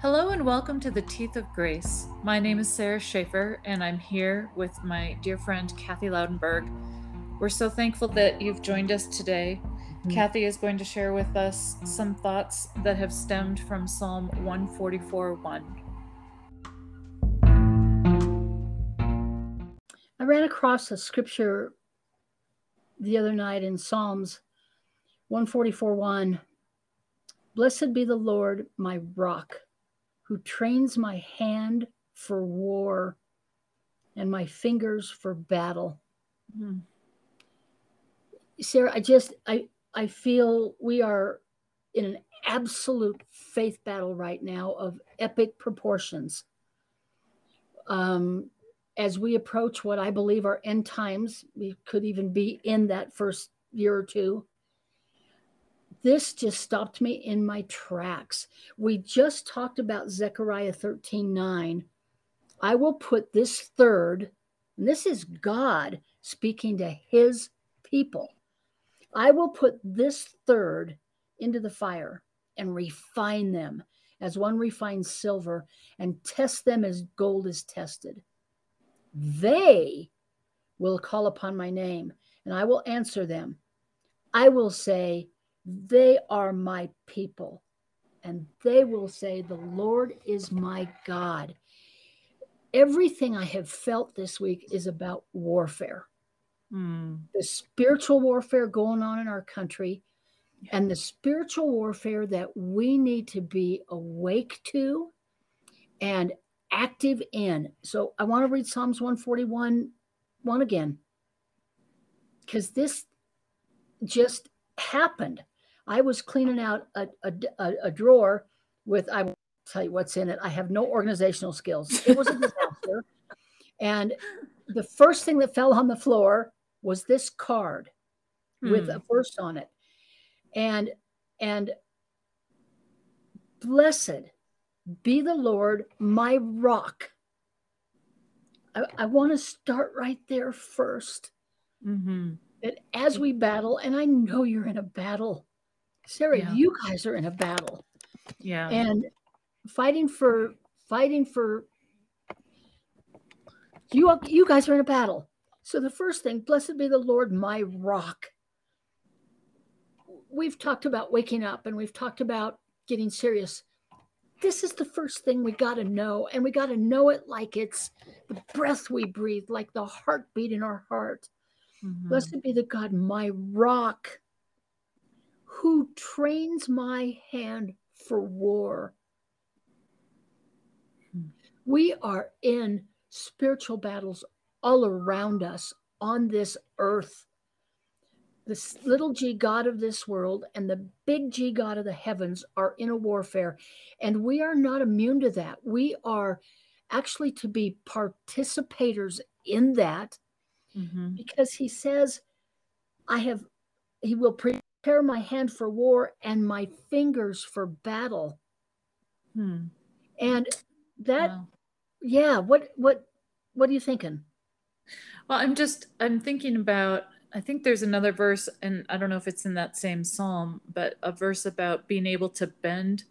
Hello and welcome to the Teeth of Grace. My name is Sarah Schaefer, and I'm here with my dear friend Kathy Loudenberg. We're so thankful that you've joined us today. Mm-hmm. Kathy is going to share with us some thoughts that have stemmed from Psalm 144 1. I ran across a scripture the other night in Psalms 144 1. Blessed be the Lord, my rock who trains my hand for war and my fingers for battle. Mm. Sarah, I just I I feel we are in an absolute faith battle right now of epic proportions. Um, as we approach what I believe are end times, we could even be in that first year or two this just stopped me in my tracks. We just talked about Zechariah 13 9. I will put this third, and this is God speaking to his people. I will put this third into the fire and refine them as one refines silver and test them as gold is tested. They will call upon my name and I will answer them. I will say, they are my people, and they will say, The Lord is my God. Everything I have felt this week is about warfare. Mm. The spiritual warfare going on in our country, and the spiritual warfare that we need to be awake to and active in. So I want to read Psalms 141 1 again because this just happened. I was cleaning out a, a, a drawer with, I will tell you what's in it. I have no organizational skills. It was a disaster. and the first thing that fell on the floor was this card hmm. with a verse on it. And, and blessed be the Lord, my rock. I, I want to start right there 1st mm-hmm. That as we battle, and I know you're in a battle, Sarah, yeah. you guys are in a battle. Yeah. And fighting for fighting for you you guys are in a battle. So the first thing, blessed be the Lord my rock. We've talked about waking up and we've talked about getting serious. This is the first thing we got to know and we got to know it like it's the breath we breathe, like the heartbeat in our heart. Mm-hmm. Blessed be the God my rock who trains my hand for war. We are in spiritual battles all around us on this earth. This little g God of this world and the big G God of the heavens are in a warfare. And we are not immune to that. We are actually to be participators in that mm-hmm. because he says, I have, he will pre prepare my hand for war and my fingers for battle. Hmm. And that, wow. yeah, what, what, what are you thinking? Well, I'm just, I'm thinking about, I think there's another verse, and I don't know if it's in that same psalm, but a verse about being able to bend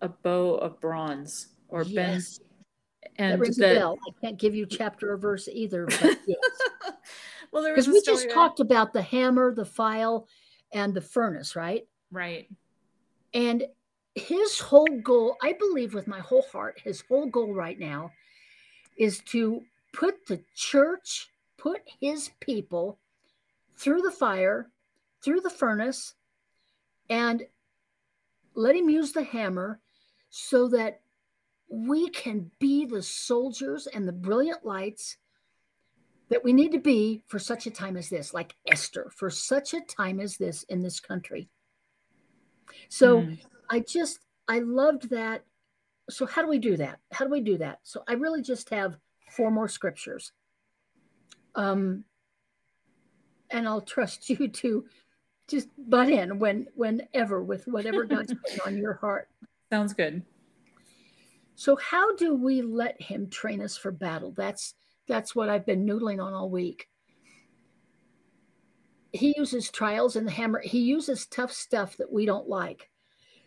a bow of bronze or yes. bend. And that rings that, a bell. I can't give you chapter or verse either, but yes. well, because we just talked about the hammer, the file, and the furnace, right? Right. And his whole goal, I believe with my whole heart, his whole goal right now is to put the church, put his people through the fire, through the furnace, and let him use the hammer so that we can be the soldiers and the brilliant lights that we need to be for such a time as this, like Esther, for such a time as this in this country. So mm. I just, I loved that. So, how do we do that? How do we do that? So, I really just have four more scriptures. Um, and I'll trust you to just butt in when whenever with whatever God's putting on your heart. Sounds good. So, how do we let Him train us for battle? That's that's what I've been noodling on all week. He uses trials and the hammer. He uses tough stuff that we don't like.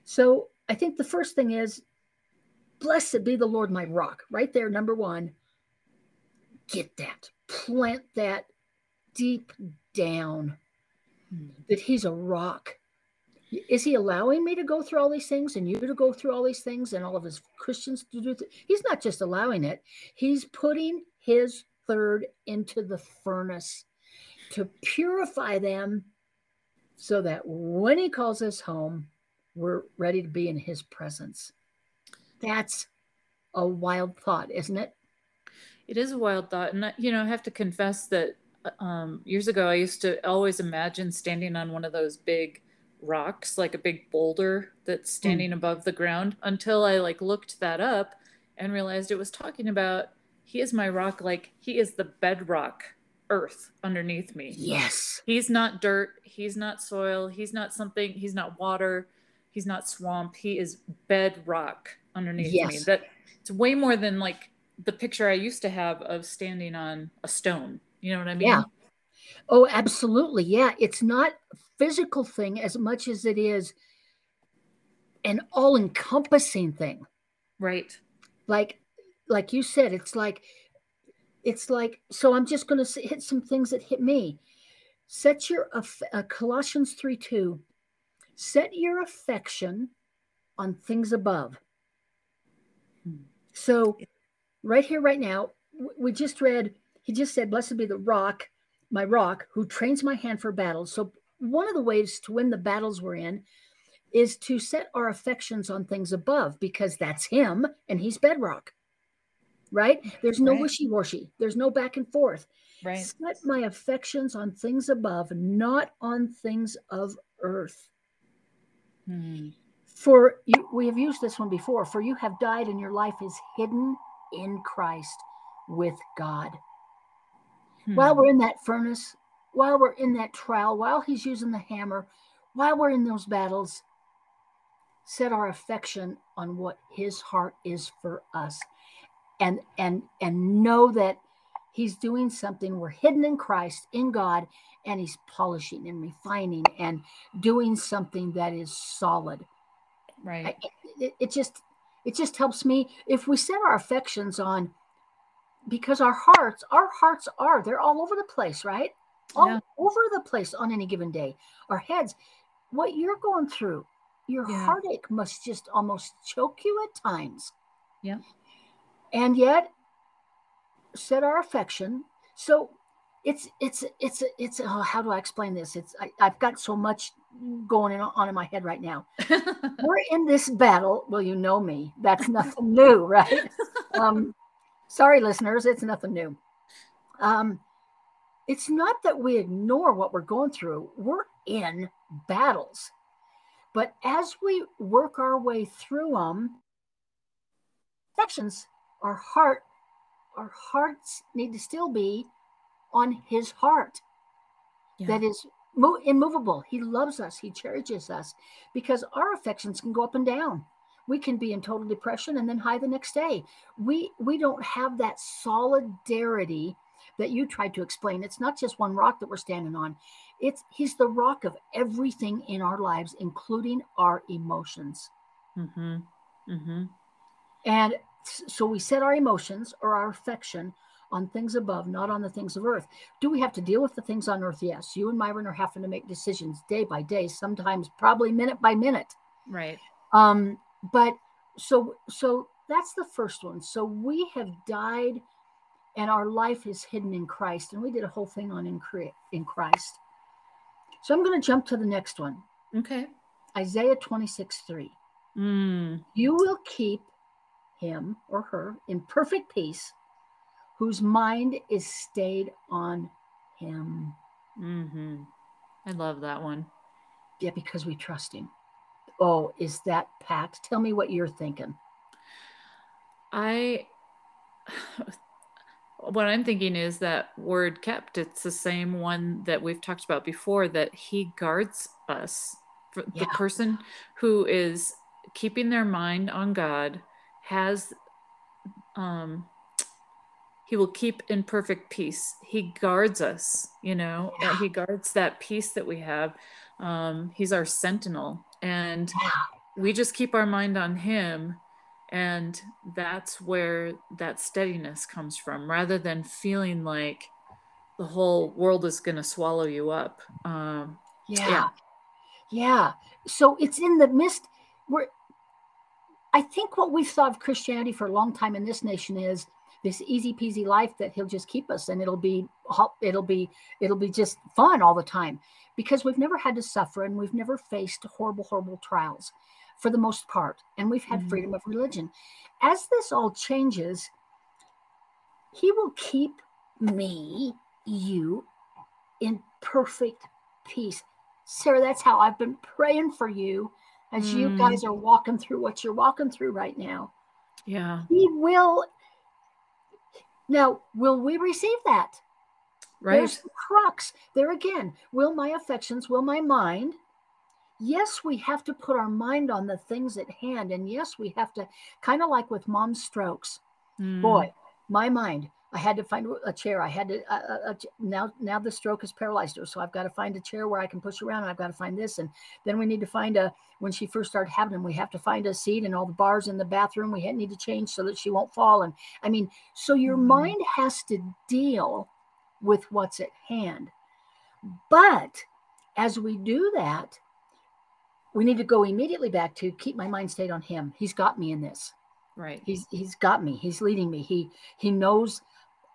So I think the first thing is Blessed be the Lord, my rock. Right there, number one. Get that. Plant that deep down hmm. that he's a rock. Is he allowing me to go through all these things and you to go through all these things and all of his Christians to do? Th- he's not just allowing it, he's putting his third into the furnace to purify them so that when he calls us home, we're ready to be in his presence. That's a wild thought, isn't it? It is a wild thought. And, you know, I have to confess that um, years ago, I used to always imagine standing on one of those big rocks, like a big boulder that's hmm. standing mm. above the ground, until I like looked that up and realized it was talking about he is my rock, like he is the bedrock earth underneath me. Yes. He's not dirt. He's not soil. He's not something. He's not water. He's not swamp. He is bedrock underneath yes. me. That it's way more than like the picture I used to have of standing on a stone. You know what I mean? Yeah. Oh, absolutely. Yeah. It's not a physical thing as much as it is an all encompassing thing. Right. Like, like you said, it's like, it's like, so I'm just going to hit some things that hit me. Set your, uh, Colossians 3 2, set your affection on things above. So, right here, right now, we just read he just said, Blessed be the rock, my rock, who trains my hand for battles. So, one of the ways to win the battles we're in is to set our affections on things above because that's him and he's bedrock. Right? There's no right. wishy washy, there's no back and forth. Right. Set my affections on things above, not on things of earth. Hmm. For you, we have used this one before. For you have died, and your life is hidden in Christ with God. Hmm. While we're in that furnace, while we're in that trial, while he's using the hammer, while we're in those battles, set our affection on what his heart is for us. And and and know that he's doing something. We're hidden in Christ, in God, and he's polishing and refining and doing something that is solid. Right. I, it, it just it just helps me if we set our affections on because our hearts, our hearts are, they're all over the place, right? All yeah. over the place on any given day. Our heads, what you're going through, your yeah. heartache must just almost choke you at times. Yeah. And yet, set our affection. So it's it's it's it's oh, how do I explain this? It's I, have got so much going on in my head right now. We're in this battle. Well, you know me. That's nothing new, right? Um, Sorry, listeners, it's nothing new. Um, it's not that we ignore what we're going through, we're in battles. But as we work our way through them, sections, our heart, our hearts need to still be on his heart. Yeah. That is immovable. He loves us, he cherishes us because our affections can go up and down we can be in total depression and then high the next day we we don't have that solidarity that you tried to explain it's not just one rock that we're standing on it's he's the rock of everything in our lives including our emotions mm-hmm. Mm-hmm. and so we set our emotions or our affection on things above, not on the things of earth. Do we have to deal with the things on earth? Yes. You and Myron are having to make decisions day by day, sometimes probably minute by minute. Right. Um, but so so that's the first one so we have died and our life is hidden in christ and we did a whole thing on in, in christ so i'm going to jump to the next one okay isaiah 26 3 mm. you will keep him or her in perfect peace whose mind is stayed on him mm-hmm. i love that one yeah because we trust him oh, is that packed? Tell me what you're thinking. I, what I'm thinking is that word kept, it's the same one that we've talked about before, that he guards us. For yeah. The person who is keeping their mind on God has, um, he will keep in perfect peace. He guards us, you know, yeah. he guards that peace that we have. Um, he's our sentinel and we just keep our mind on him And that's where that steadiness comes from rather than feeling like the whole world is going to swallow you up. Um, yeah. yeah. Yeah. So it's in the midst where I think what we've thought of Christianity for a long time in this nation is this easy peasy life that he'll just keep us and it'll be it'll be it'll be just fun all the time. Because we've never had to suffer and we've never faced horrible horrible trials for the most part and we've had mm-hmm. freedom of religion. As this all changes he will keep me you in perfect peace. Sarah that's how i've been praying for you as mm. you guys are walking through what you're walking through right now yeah he will now, will we receive that? Right. There's the crux. There again, will my affections, will my mind? Yes, we have to put our mind on the things at hand. And yes, we have to, kind of like with mom's strokes. Mm. Boy, my mind, I had to find a chair. I had to uh, uh, uh now now the stroke has paralyzed her, so I've got to find a chair where I can push around, and I've got to find this, and then we need to find a when she first started having them, we have to find a seat and all the bars in the bathroom we need to change so that she won't fall. And I mean, so your mm-hmm. mind has to deal with what's at hand. But as we do that, we need to go immediately back to keep my mind stayed on him. He's got me in this. Right. He's he's got me. He's leading me. He he knows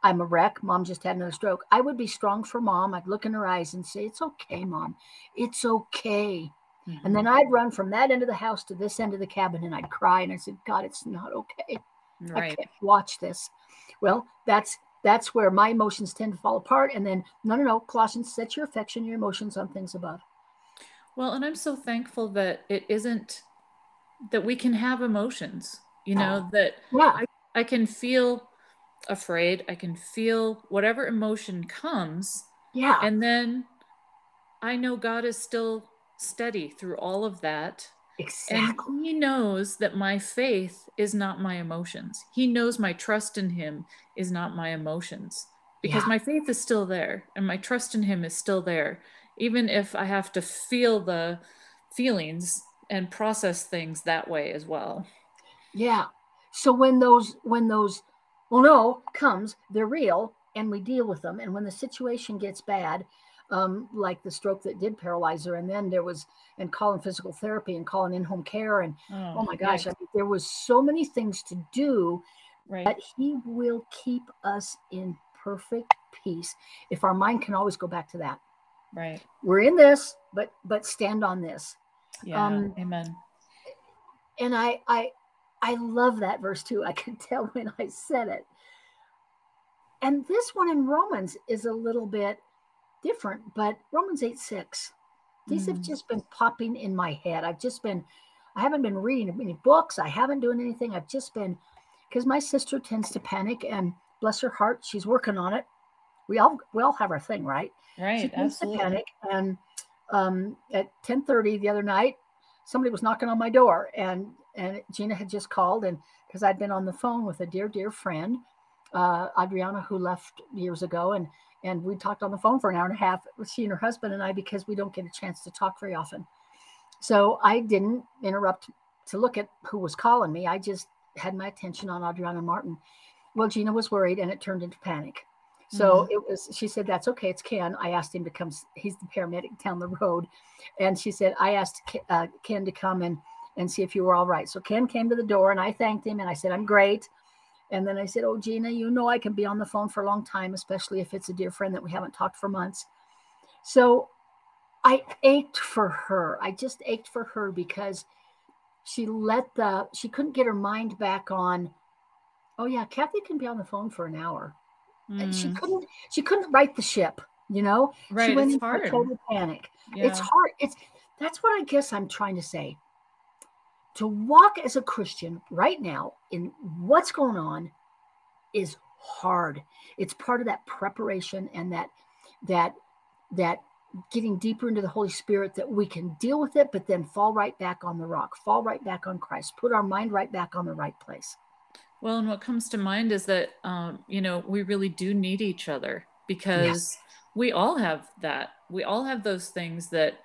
I'm a wreck. Mom just had another stroke. I would be strong for mom. I'd look in her eyes and say, It's okay, mom. It's okay. Mm-hmm. And then I'd run from that end of the house to this end of the cabin and I'd cry and I said, God, it's not okay. Right. I can't watch this. Well, that's that's where my emotions tend to fall apart. And then no, no, no. Colossians set your affection, your emotions on things above. Well, and I'm so thankful that it isn't that we can have emotions, you know, that yeah. I, I can feel afraid. I can feel whatever emotion comes. Yeah. And then I know God is still steady through all of that. Exactly. And he knows that my faith is not my emotions. He knows my trust in him is not my emotions because yeah. my faith is still there and my trust in him is still there. Even if I have to feel the feelings and process things that way as well. Yeah. So when those when those well, no, comes, they're real, and we deal with them. And when the situation gets bad, um, like the stroke that did paralyze her, and then there was, and calling physical therapy and calling in home care, and oh, oh my gosh. I mean, there was so many things to do. Right. But He will keep us in perfect peace if our mind can always go back to that. Right. We're in this, but but stand on this. Yeah. Um, amen. And I I I love that verse too. I could tell when I said it. And this one in Romans is a little bit different, but Romans 8 6. These mm. have just been popping in my head. I've just been, I haven't been reading any books. I haven't doing anything. I've just been, because my sister tends to panic and bless her heart, she's working on it. We all we all have our thing, right? Right. She tends absolutely. to panic. And um, at 10 30 the other night, somebody was knocking on my door and and Gina had just called, and because I'd been on the phone with a dear, dear friend, uh, Adriana, who left years ago, and and we talked on the phone for an hour and a half. With she and her husband and I, because we don't get a chance to talk very often. So I didn't interrupt to look at who was calling me. I just had my attention on Adriana Martin. Well, Gina was worried, and it turned into panic. So mm-hmm. it was, she said, that's okay. It's Ken. I asked him to come. He's the paramedic down the road. And she said, I asked uh, Ken to come and and see if you were all right. So Ken came to the door and I thanked him and I said, I'm great. And then I said, Oh, Gina, you know I can be on the phone for a long time, especially if it's a dear friend that we haven't talked for months. So I ached for her. I just ached for her because she let the, she couldn't get her mind back on, oh, yeah, Kathy can be on the phone for an hour. Mm. And she mm. couldn't, she couldn't right the ship, you know? Right. She went it's hard. total panic. Yeah. It's hard. It's, that's what I guess I'm trying to say to walk as a Christian right now in what's going on is hard. It's part of that preparation and that that that getting deeper into the Holy Spirit that we can deal with it, but then fall right back on the rock, fall right back on Christ, put our mind right back on the right place. Well, and what comes to mind is that um, you know we really do need each other because yes. we all have that. We all have those things that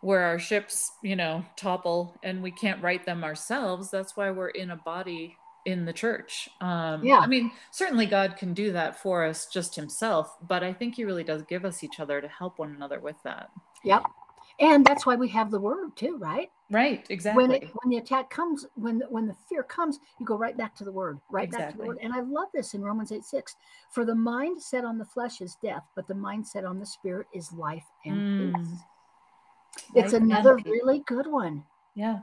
where our ships, you know, topple and we can't right them ourselves. That's why we're in a body in the church. Um, Yeah. I mean, certainly God can do that for us just himself, but I think he really does give us each other to help one another with that. Yep. And that's why we have the word too, right? Right, exactly. When it, when the attack comes, when when the fear comes, you go right back to the word, right back to the Exactly. word. And I love this in Romans 8 6. For the mind set on the flesh is death, but the mind set on the spirit is life and Mm. peace. It's and another really good one. yeah.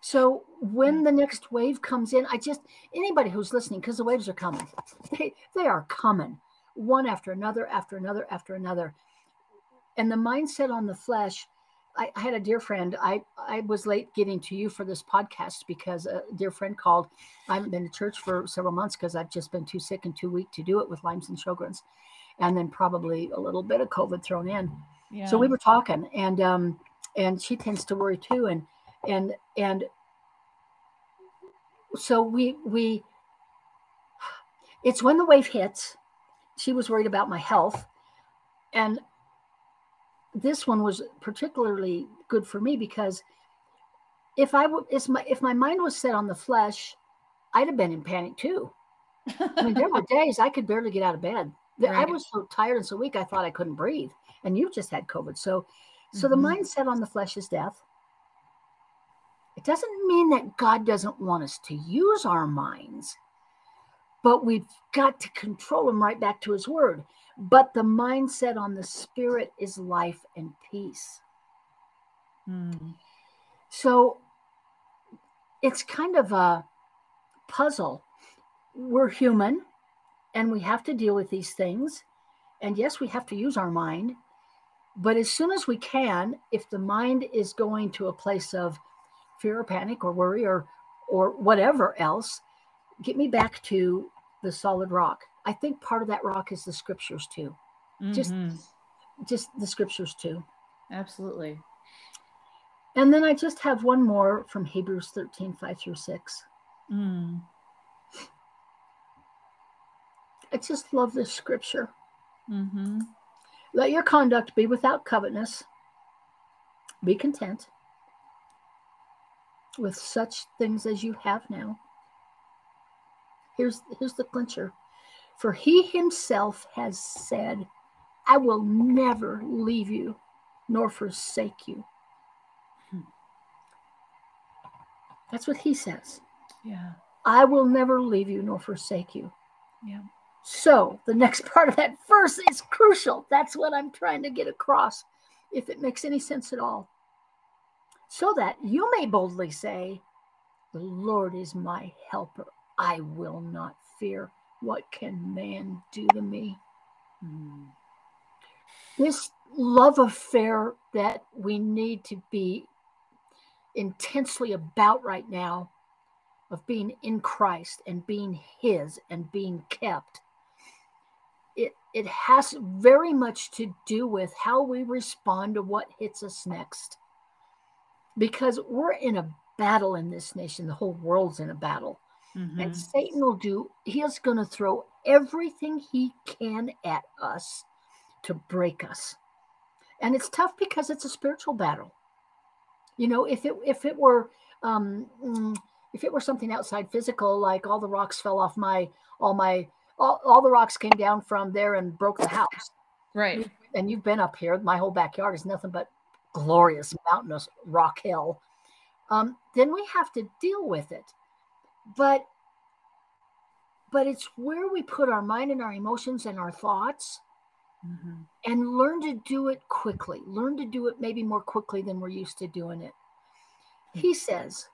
So when the next wave comes in, I just anybody who's listening, because the waves are coming, they, they are coming one after another, after another, after another. And the mindset on the flesh, I, I had a dear friend. I, I was late getting to you for this podcast because a dear friend called. I haven't been to church for several months because I've just been too sick and too weak to do it with Lyme's and Sjogren's. And then probably a little bit of COVID thrown in. Yeah. So we were talking, and um, and she tends to worry too, and and and so we we. It's when the wave hits. She was worried about my health, and this one was particularly good for me because if I would, if my if my mind was set on the flesh, I'd have been in panic too. I mean, there were days I could barely get out of bed. That I was so tired and so weak, I thought I couldn't breathe. And you just had COVID, so so the Mhm. mindset on the flesh is death. It doesn't mean that God doesn't want us to use our minds, but we've got to control them right back to His Word. But the mindset on the spirit is life and peace. Mm. So it's kind of a puzzle. We're human and we have to deal with these things. And yes, we have to use our mind. But as soon as we can, if the mind is going to a place of fear or panic or worry or or whatever else, get me back to the solid rock. I think part of that rock is the scriptures too. Just- Mhm. Just the scriptures too. absolutely. And then I just have one more from Hebrews 13, 5 through 6. Mm. I just love this scripture. hmm Let your conduct be without covetousness. Be content with such things as you have now. Here's, here's the clincher. For he himself has said, I will never leave you nor forsake you. Hmm. That's what he says. Yeah. I will never leave you nor forsake you. Yeah. So the next part of that verse is crucial. That's what I'm trying to get across, if it makes any sense at all. So that you may boldly say, The Lord is my helper. I will not fear. What can man do to me? Mm. This love affair that we need to be intensely about right now of being in Christ and being his and being kept it has very much to do with how we respond to what hits us next because we're in a battle in this nation the whole world's in a battle Mhm. and Satan will do, he is going to throw everything he can at us to break us. And it's tough because it's a spiritual battle. You know, if it if it were um mm, if it were something outside physical, like all the rocks fell off my all my all, all the rocks came down from there and broke the house. Right. And you've been up here, my whole backyard is nothing but glorious mountainous rock hill. Um, then we have to deal with it but but it's where we put our mind and our emotions and our thoughts Mhm. and learn to do it quickly learn to do it maybe more quickly than we're used to doing it he says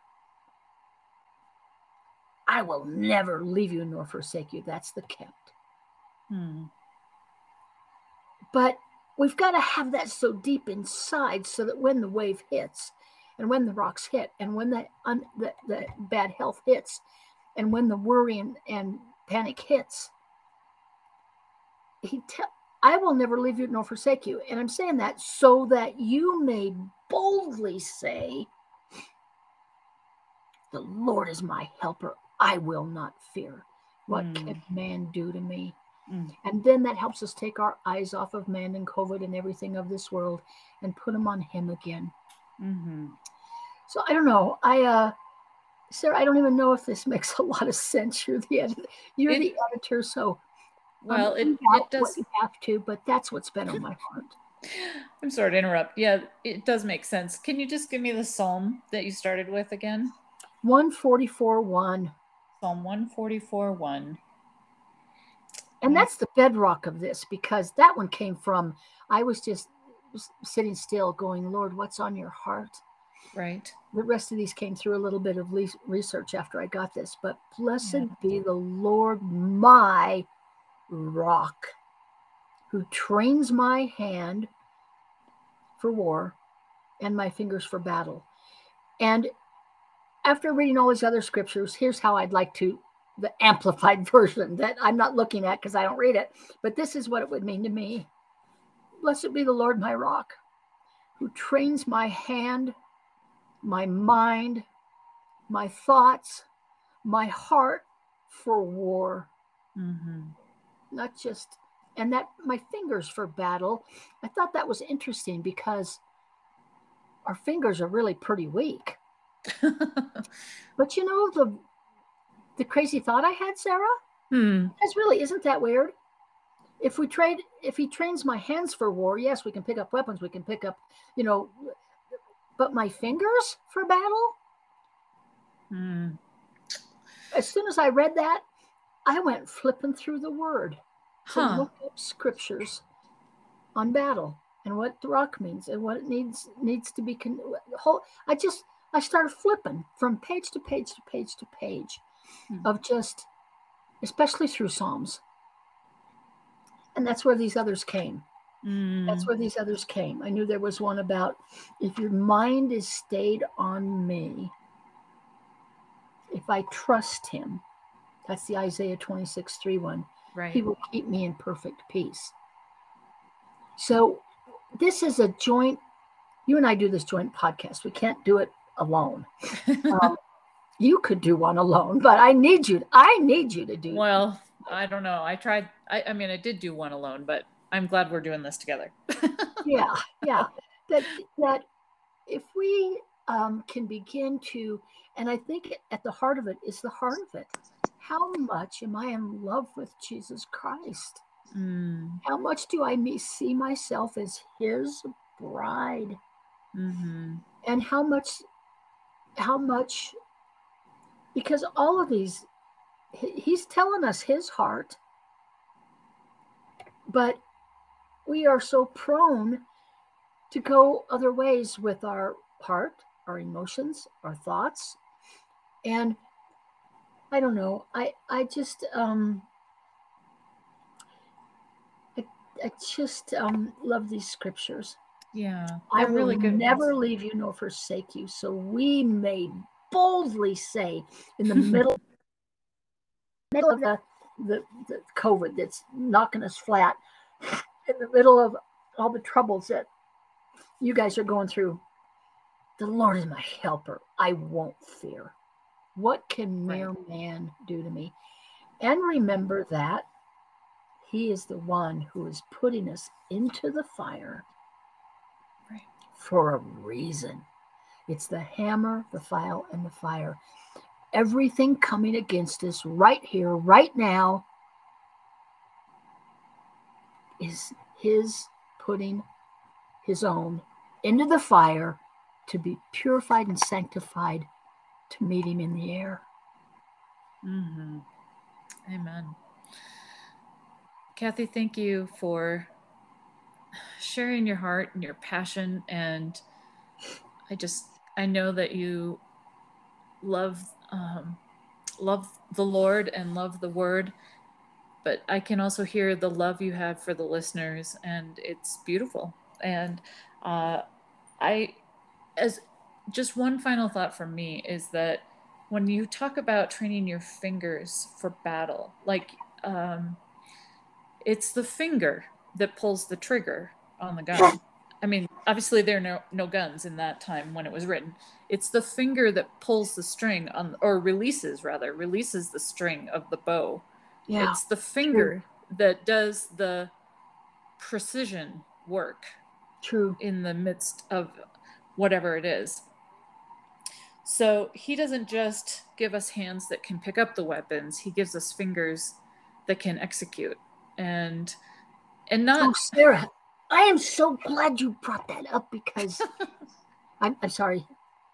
i will never leave you nor forsake you. That's the kept Mm. but we've got to have that so deep inside so that when the wave hits and when the rocks hit and when the, un, the, the bad health hits and when the worry and, and panic hits he i will never leave you nor forsake you. And i'm saying that so that you may boldly say the lord is my helper i will not fear what Hmm. can man do to me Mm. And then that helps us take our eyes off of man and COVID and everything of this world and put them on him again. Mm-hmm. So I don't know. I, uh, Sarah, I don't even know if this makes a lot of sense. You're the editor. You're it, the editor, so well, it, it does. you have to, but that's what's been on my heart. I'm sorry to interrupt. Yeah, it does make sense. Can you just give me the psalm that you started with again? 144 1. Psalm 144 1. And that's the bedrock of this because that one came from, I was just sitting still going, Lord, what's on your heart? Right. The rest of these came through a little bit of research after I got this, but blessed yeah. be the Lord, my rock, who trains my hand for war and my fingers for battle. And after reading all these other scriptures, here's how I'd like to the amplified version that I'm not looking at because I don't read it, but this is what it would mean to me. Blessed be the Lord, my rock, who trains my hand, my mind, my thoughts, my heart for war. Mm-hmm not just and that my fingers for battle. I thought that was interesting because our fingers are really pretty weak. But you know the the crazy thought I had, Sarah? Hmm. That's really isn't that weird? If we trade if he trains my hands for war, yes, we can pick up weapons, we can pick up, you know, but my fingers for battle? Hmm. As soon as I read that, I went flipping through the word to huh. look up scriptures on battle and what the rock means and what it needs needs to be con- whole i just i started flipping from page to page to page to page hmm. of just especially through psalms and that's where these others came mm. that's where these others came i knew there was one about if your mind is stayed on me if i trust him that's the Isaiah 26 3 one. Right. He will keep me in perfect peace. So this is a joint, you and I do this joint podcast. We can't do it alone. um, you could do one alone, but I need you. I need you to do. Well, I don't know. I tried. I, I mean, I did do one alone, but I'm glad we're doing this together. yeah, yeah. That that if we um, can begin to, and I think at the heart of it is the heart of it how much am I in love with Jesus Christ? Mm. How much do I see myself as his bride? Mm-hmm. And how much, how much, because all of these, he's telling us his heart, but we are so prone to go other ways with our heart, our emotions, our thoughts. And I don't know. I I just um I, I just um love these scriptures. Yeah. I will really good never ones. leave you nor forsake you. So we may boldly say in the middle middle of the, the, the COVID that's knocking us flat, in the middle of all the troubles that you guys are going through, the Lord is my helper. I won't fear. What can mere man do to me? And remember that he is the one who is putting us into the fire. For a reason. It's the hammer, the file, and the fire. Everything coming against us right here, right now, is his putting his own into the fire to be purified and sanctified to meet him in the air. Mm-hmm. Amen. Kathy, thank you for sharing your heart and your passion. And I just, I know that you love, um, love the Lord and love the word, but I can also hear the love you have for the listeners and it's beautiful. And, uh, I, as just one final thought from me is that when you talk about training your fingers for battle, like um, it's the finger that pulls the trigger on the gun. I mean, obviously there are no, no guns in that time when it was written. It's the finger that pulls the string on, or releases rather, releases the string of the bow. Yeah, it's the finger that does the precision work True. in the midst of whatever it is. So he doesn't just give us hands that can pick up the weapons, he gives us fingers that can execute. And and not Oh, Sarah, I am so glad you brought that up because I'm, I'm sorry.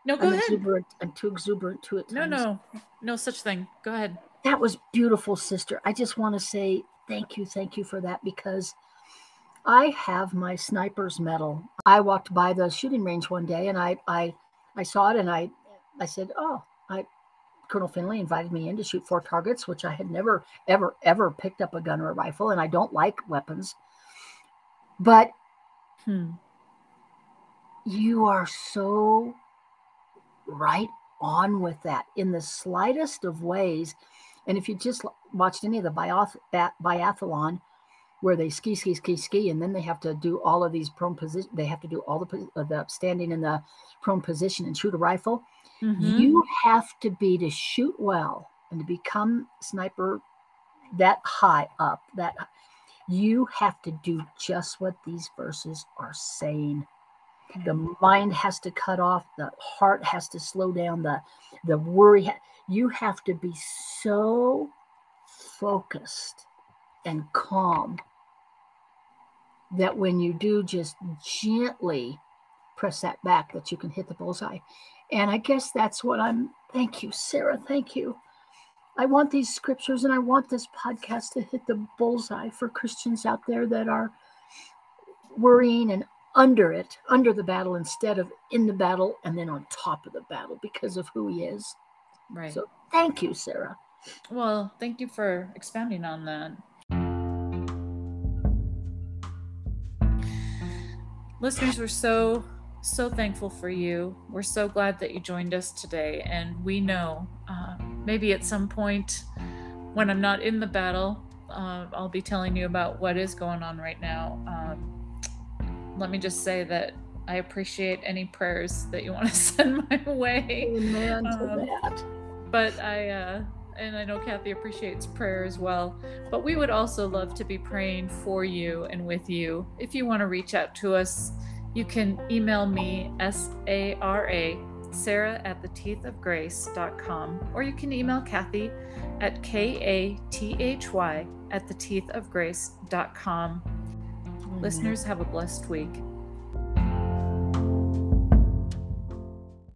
no go I'm ahead. exuberant. I'm too exuberant to it. No, no, no such thing. Go ahead. That was beautiful, sister. I just want to say thank you, thank you for that because I have my sniper's medal. I walked by the shooting range one day and I I I saw it and I I said, "Oh, I Colonel Finley invited me in to shoot four targets, which I had never ever ever picked up a gun or a rifle and I don't like weapons." But Hmm. you are so right on with that in the slightest of ways. And if you just watched any of the biath- biathlon, where they ski, ski, ski, ski, and then they have to do all of these prone position, they have to do all the, uh, the standing in the prone position and shoot a rifle. Mhm. You have to be to shoot well and to become sniper that high up. That you have to do just what these verses are saying. The mind has to cut off the heart has to slow down the the worry you have to be so focused and calm that when you do just gently press that back that you can hit the bullseye. And i guess that's what i'm thank you sarah thank you i want these scriptures and i want this podcast to hit the bullseye for christians out there that are worrying and under it, under the battle, instead of in the battle and then on top of the battle because of who he is. Right. So thank you, Sarah. Well, thank you for expounding on that. Listeners, we're so, so thankful for you. We're so glad that you joined us today. And we know uh, maybe at some point when I'm not in the battle, uh, I'll be telling you about what is going on right now. Um, let me just say that I appreciate any prayers that you want to send my way Amen to Um, that. but I uh, and I know Kathy appreciates prayer as well. But we would also love to be praying for you and with you. If you want to reach out to us, you can email me s a r a Sarah at the teeth of grace.com or you can email Kathy at k a t h y at theteethofgrace.com. teeth oh, of Amen. Listeners, have a blessed week.